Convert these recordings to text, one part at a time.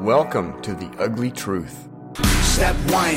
Welcome to the ugly truth. Step one,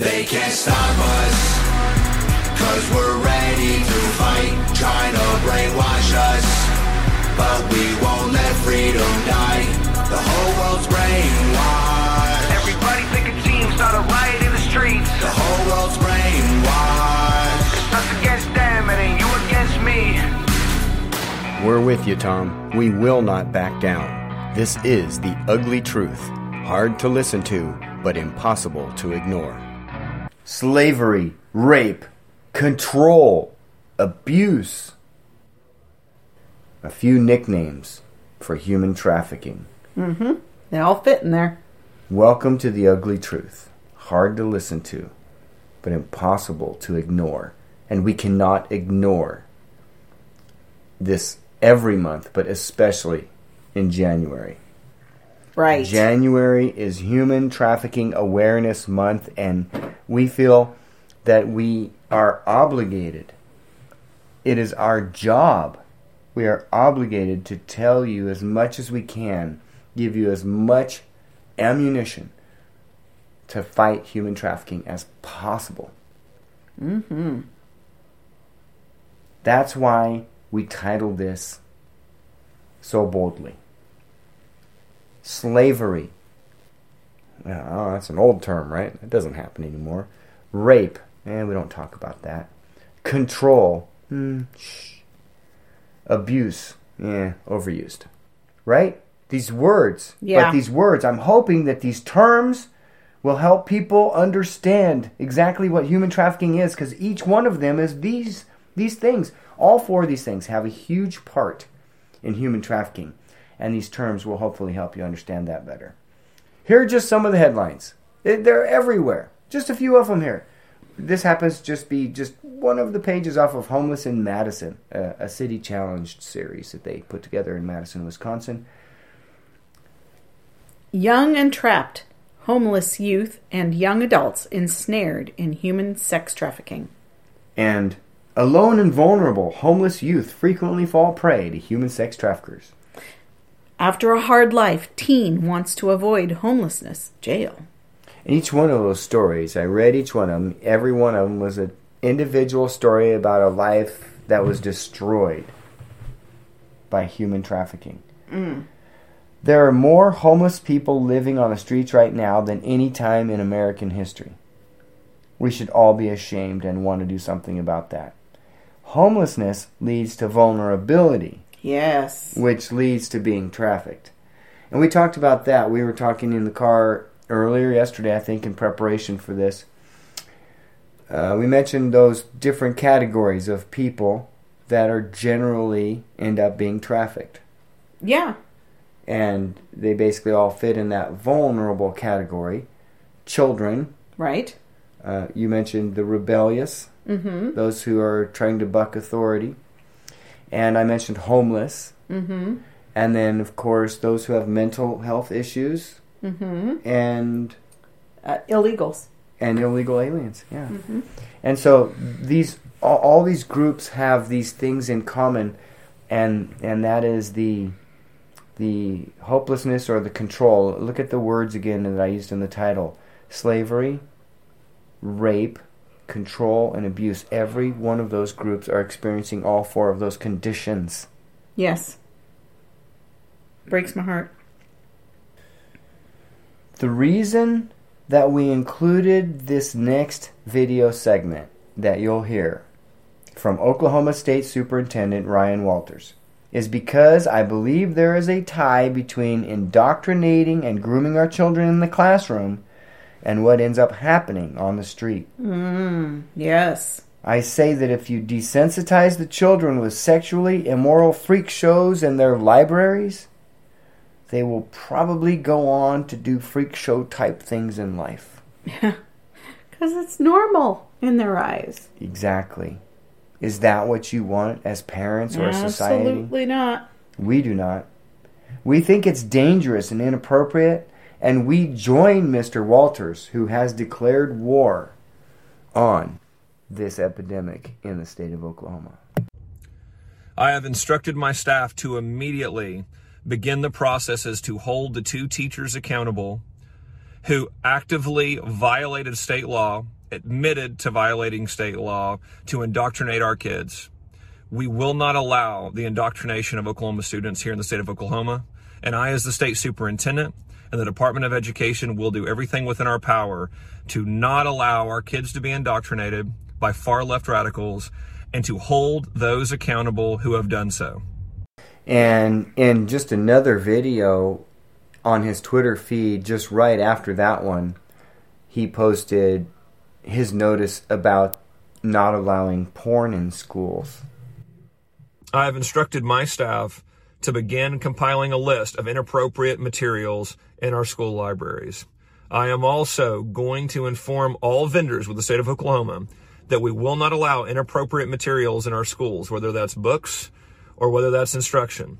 They can't stop us, cause we're ready to fight, trying to brainwash us. But we won't let freedom die. The whole world's brainwashed. Everybody picking teams, start a riot in the streets. The whole world's brainwashed. It's Us against them, and then you against me. We're with you, Tom. We will not back down. This is the ugly truth. Hard to listen to, but impossible to ignore. Slavery, rape, control, abuse. A few nicknames for human trafficking. Mm-hmm. They all fit in there. Welcome to the ugly truth. Hard to listen to, but impossible to ignore. And we cannot ignore this every month, but especially in January. Right. January is Human Trafficking Awareness Month, and we feel that we are obligated. It is our job. We are obligated to tell you as much as we can, give you as much ammunition to fight human trafficking as possible. Mm-hmm. That's why we titled this so boldly slavery. Oh, that's an old term, right? It doesn't happen anymore. Rape. Eh, we don't talk about that. Control. Shh. Abuse. Yeah, overused. Right? These words. Yeah. But these words, I'm hoping that these terms will help people understand exactly what human trafficking is because each one of them is these these things. All four of these things have a huge part in human trafficking, and these terms will hopefully help you understand that better. Here are just some of the headlines. They- They're everywhere. Just a few of them here. This happens to just be just one of the pages off of Homeless in Madison, a, a city challenged series that they put together in Madison, Wisconsin. Young and trapped, homeless youth and young adults ensnared in human sex trafficking. And alone and vulnerable, homeless youth frequently fall prey to human sex traffickers. After a hard life, teen wants to avoid homelessness, jail. Each one of those stories, I read each one of them. Every one of them was an individual story about a life that was destroyed by human trafficking. Mm. There are more homeless people living on the streets right now than any time in American history. We should all be ashamed and want to do something about that. Homelessness leads to vulnerability Yes. which leads to being trafficked. And we talked about that. We were talking in the car earlier yesterday, I think, in preparation for this. Uh, we mentioned those different categories of people that are generally end up being trafficked. Yeah. And they basically all fit in that vulnerable category. Children, Right. uh, you mentioned the rebellious, Mm-hmm. those who are trying to buck authority. And I mentioned homeless. Mm-hmm. And then, of course, those who have mental health issues Mm-hmm. and Uh, illegals. and illegal aliens. Yeah. And so these all, all these groups have these things in common, and and that is the the hopelessness or the control. Look at the words again that I used in the title: slavery, rape, control, and abuse. Every one of those groups are experiencing all four of those conditions. Yes. Breaks my heart. The reason that we included this next video segment that you'll hear from Oklahoma State Superintendent Ryan Walters is because I believe there is a tie between indoctrinating and grooming our children in the classroom and what ends up happening on the street. Mm, yes. I say that if you desensitize the children with sexually immoral freak shows in their libraries, they will probably go on to do freak show type things in life. Yeah, because it's normal in their eyes. Exactly. Is that what you want as parents or a society? Absolutely not. We do not. We think it's dangerous and inappropriate, and we join Mr. Walters, who has declared war on this epidemic in the state of Oklahoma. I have instructed my staff to immediately begin the processes to hold the two teachers accountable who actively violated state law, admitted to violating state law to indoctrinate our kids. We will not allow the indoctrination of Oklahoma students here in the state of Oklahoma. And I, as the state superintendent and the Department of Education, will do everything within our power to not allow our kids to be indoctrinated by far left radicals and to hold those accountable who have done so. And in just another video on his Twitter feed, just right after that one, he posted his notice about not allowing porn in schools. I have instructed my staff to begin compiling a list of inappropriate materials in our school libraries. I am also going to inform all vendors with the state of Oklahoma that we will not allow inappropriate materials in our schools, whether that's books or whether that's instruction.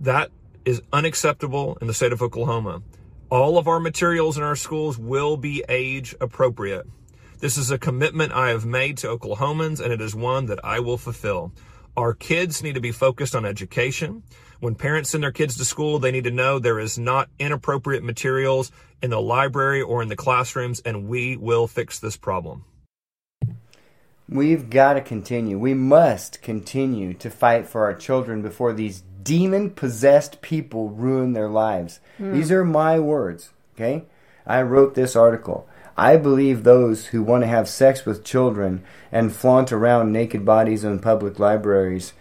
That is unacceptable in the state of Oklahoma. All of our materials in our schools will be age appropriate. This is a commitment I have made to Oklahomans, and it is one that I will fulfill. Our kids need to be focused on education. When parents send their kids to school, they need to know there is not inappropriate materials in the library or in the classrooms, and we will fix this problem. We've got to continue. We must continue to fight for our children before these demon possessed people ruin their lives. Hmm. These are my words, okay? I wrote this article. I believe those who want to have sex with children and flaunt around naked bodies in public libraries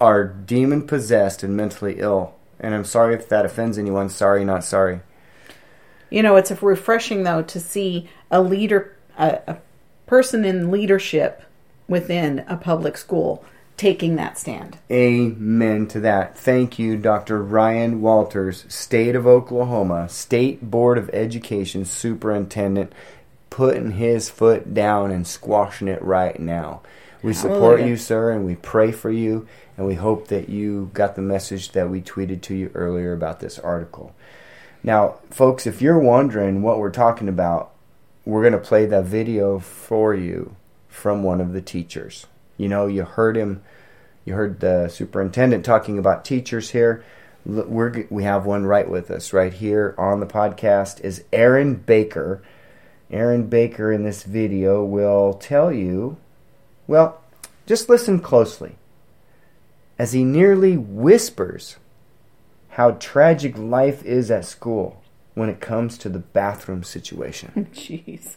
are demon possessed and mentally ill. And I'm sorry if that offends anyone. Sorry, not sorry. You know, it's refreshing though to see a leader, a, a person in leadership within a public school taking that stand. Amen to that. Thank you, Dr. Ryan Walters, State of Oklahoma, State Board of Education Superintendent, putting his foot down and squashing it right now. We support Hallelujah. you, sir, and we pray for you, and we hope that you got the message that we tweeted to you earlier about this article. Now, folks, if you're wondering what we're talking about, we're going to play that video for you from one of the teachers. You know, you heard him, you heard the superintendent talking about teachers here. We're, we have one right with us right here on the podcast is Aaron Baker. Aaron Baker in this video will tell you, well, just listen closely as he nearly whispers how tragic life is at school when it comes to the bathroom situation. Jeez.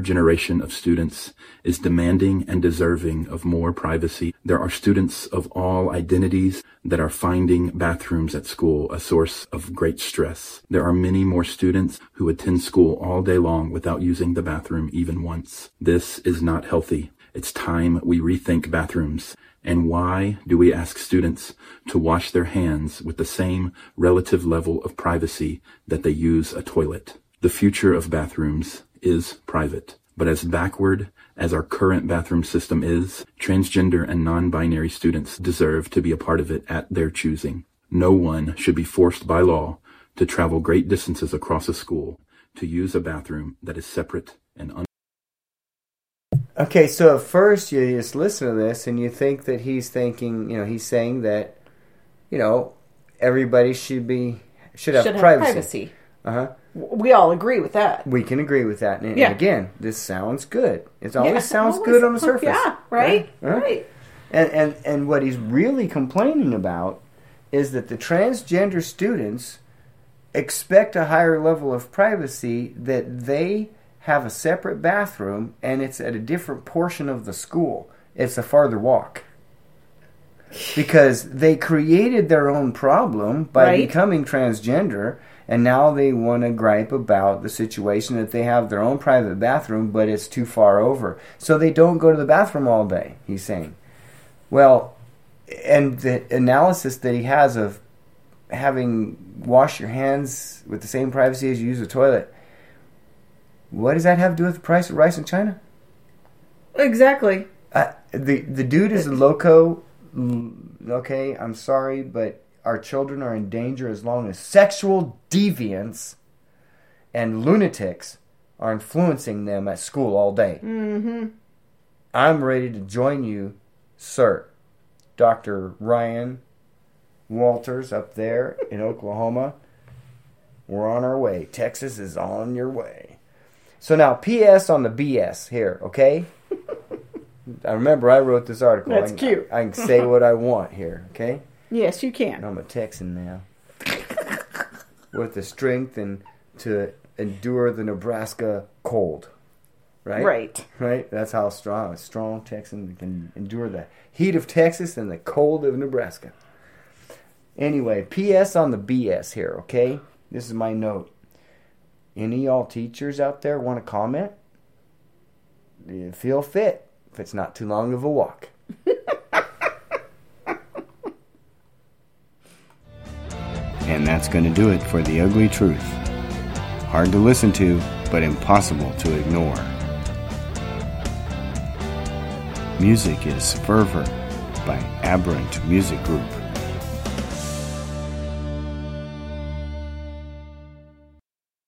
Generation of students is demanding and deserving of more privacy. There are students of all identities that are finding bathrooms at school a source of great stress. There are many more students who attend school all day long without using the bathroom even once. This is not healthy. It's time we rethink bathrooms. And why do we ask students to wash their hands with the same relative level of privacy that they use a toilet? The future of bathrooms is private. But as backward as our current bathroom system is, transgender and non-binary students deserve to be a part of it at their choosing. No one should be forced by law to travel great distances across a school to use a bathroom that is separate and un- Okay, so at first you just listen to this and you think that he's thinking, you know, he's saying that, you know, everybody should be should have Should have privacy. privacy. Uh huh. We all agree with that. We can agree with that. And, and Yeah. again, this sounds good. It always Yeah, sounds always- good on the surface. Yeah, right? Yeah. Right. And, and and what he's really complaining about is that the transgender students expect a higher level of privacy that they have a separate bathroom and it's at a different portion of the school. It's a farther walk. Because they created their own problem by Right. becoming transgender and now they want to gripe about the situation that they have their own private bathroom but it's too far over. So they don't go to the bathroom all day, he's saying. Well, and the analysis that he has of having wash your hands with the same privacy as you use the toilet. What does that have to do with the price of rice in China? Exactly. Uh, the the dude is a loco. Mm, Okay, I'm sorry, but our children are in danger as long as sexual deviants and lunatics are influencing them at school all day. Mm-hmm. I'm ready to join you, sir, Doctor Ryan Walters up there in Oklahoma. We're on our way. Texas is on your way. So now, P.S. on the B.S. here, okay? I remember I wrote this article. That's I can, cute. I can say what I want here, okay? Yes, you can. I'm a Texan now. With the strength and to endure the Nebraska cold. Right? Right. Right? That's how strong a strong Texan can endure the heat of Texas and the cold of Nebraska. Anyway, PS on the BS here, okay? This is my note. Any y'all teachers out there want to comment? Feel fit if it's not too long of a walk. And that's going to do it for The Ugly Truth. Hard to listen to, but impossible to ignore. Music is Fervor by Aberrant Music Group.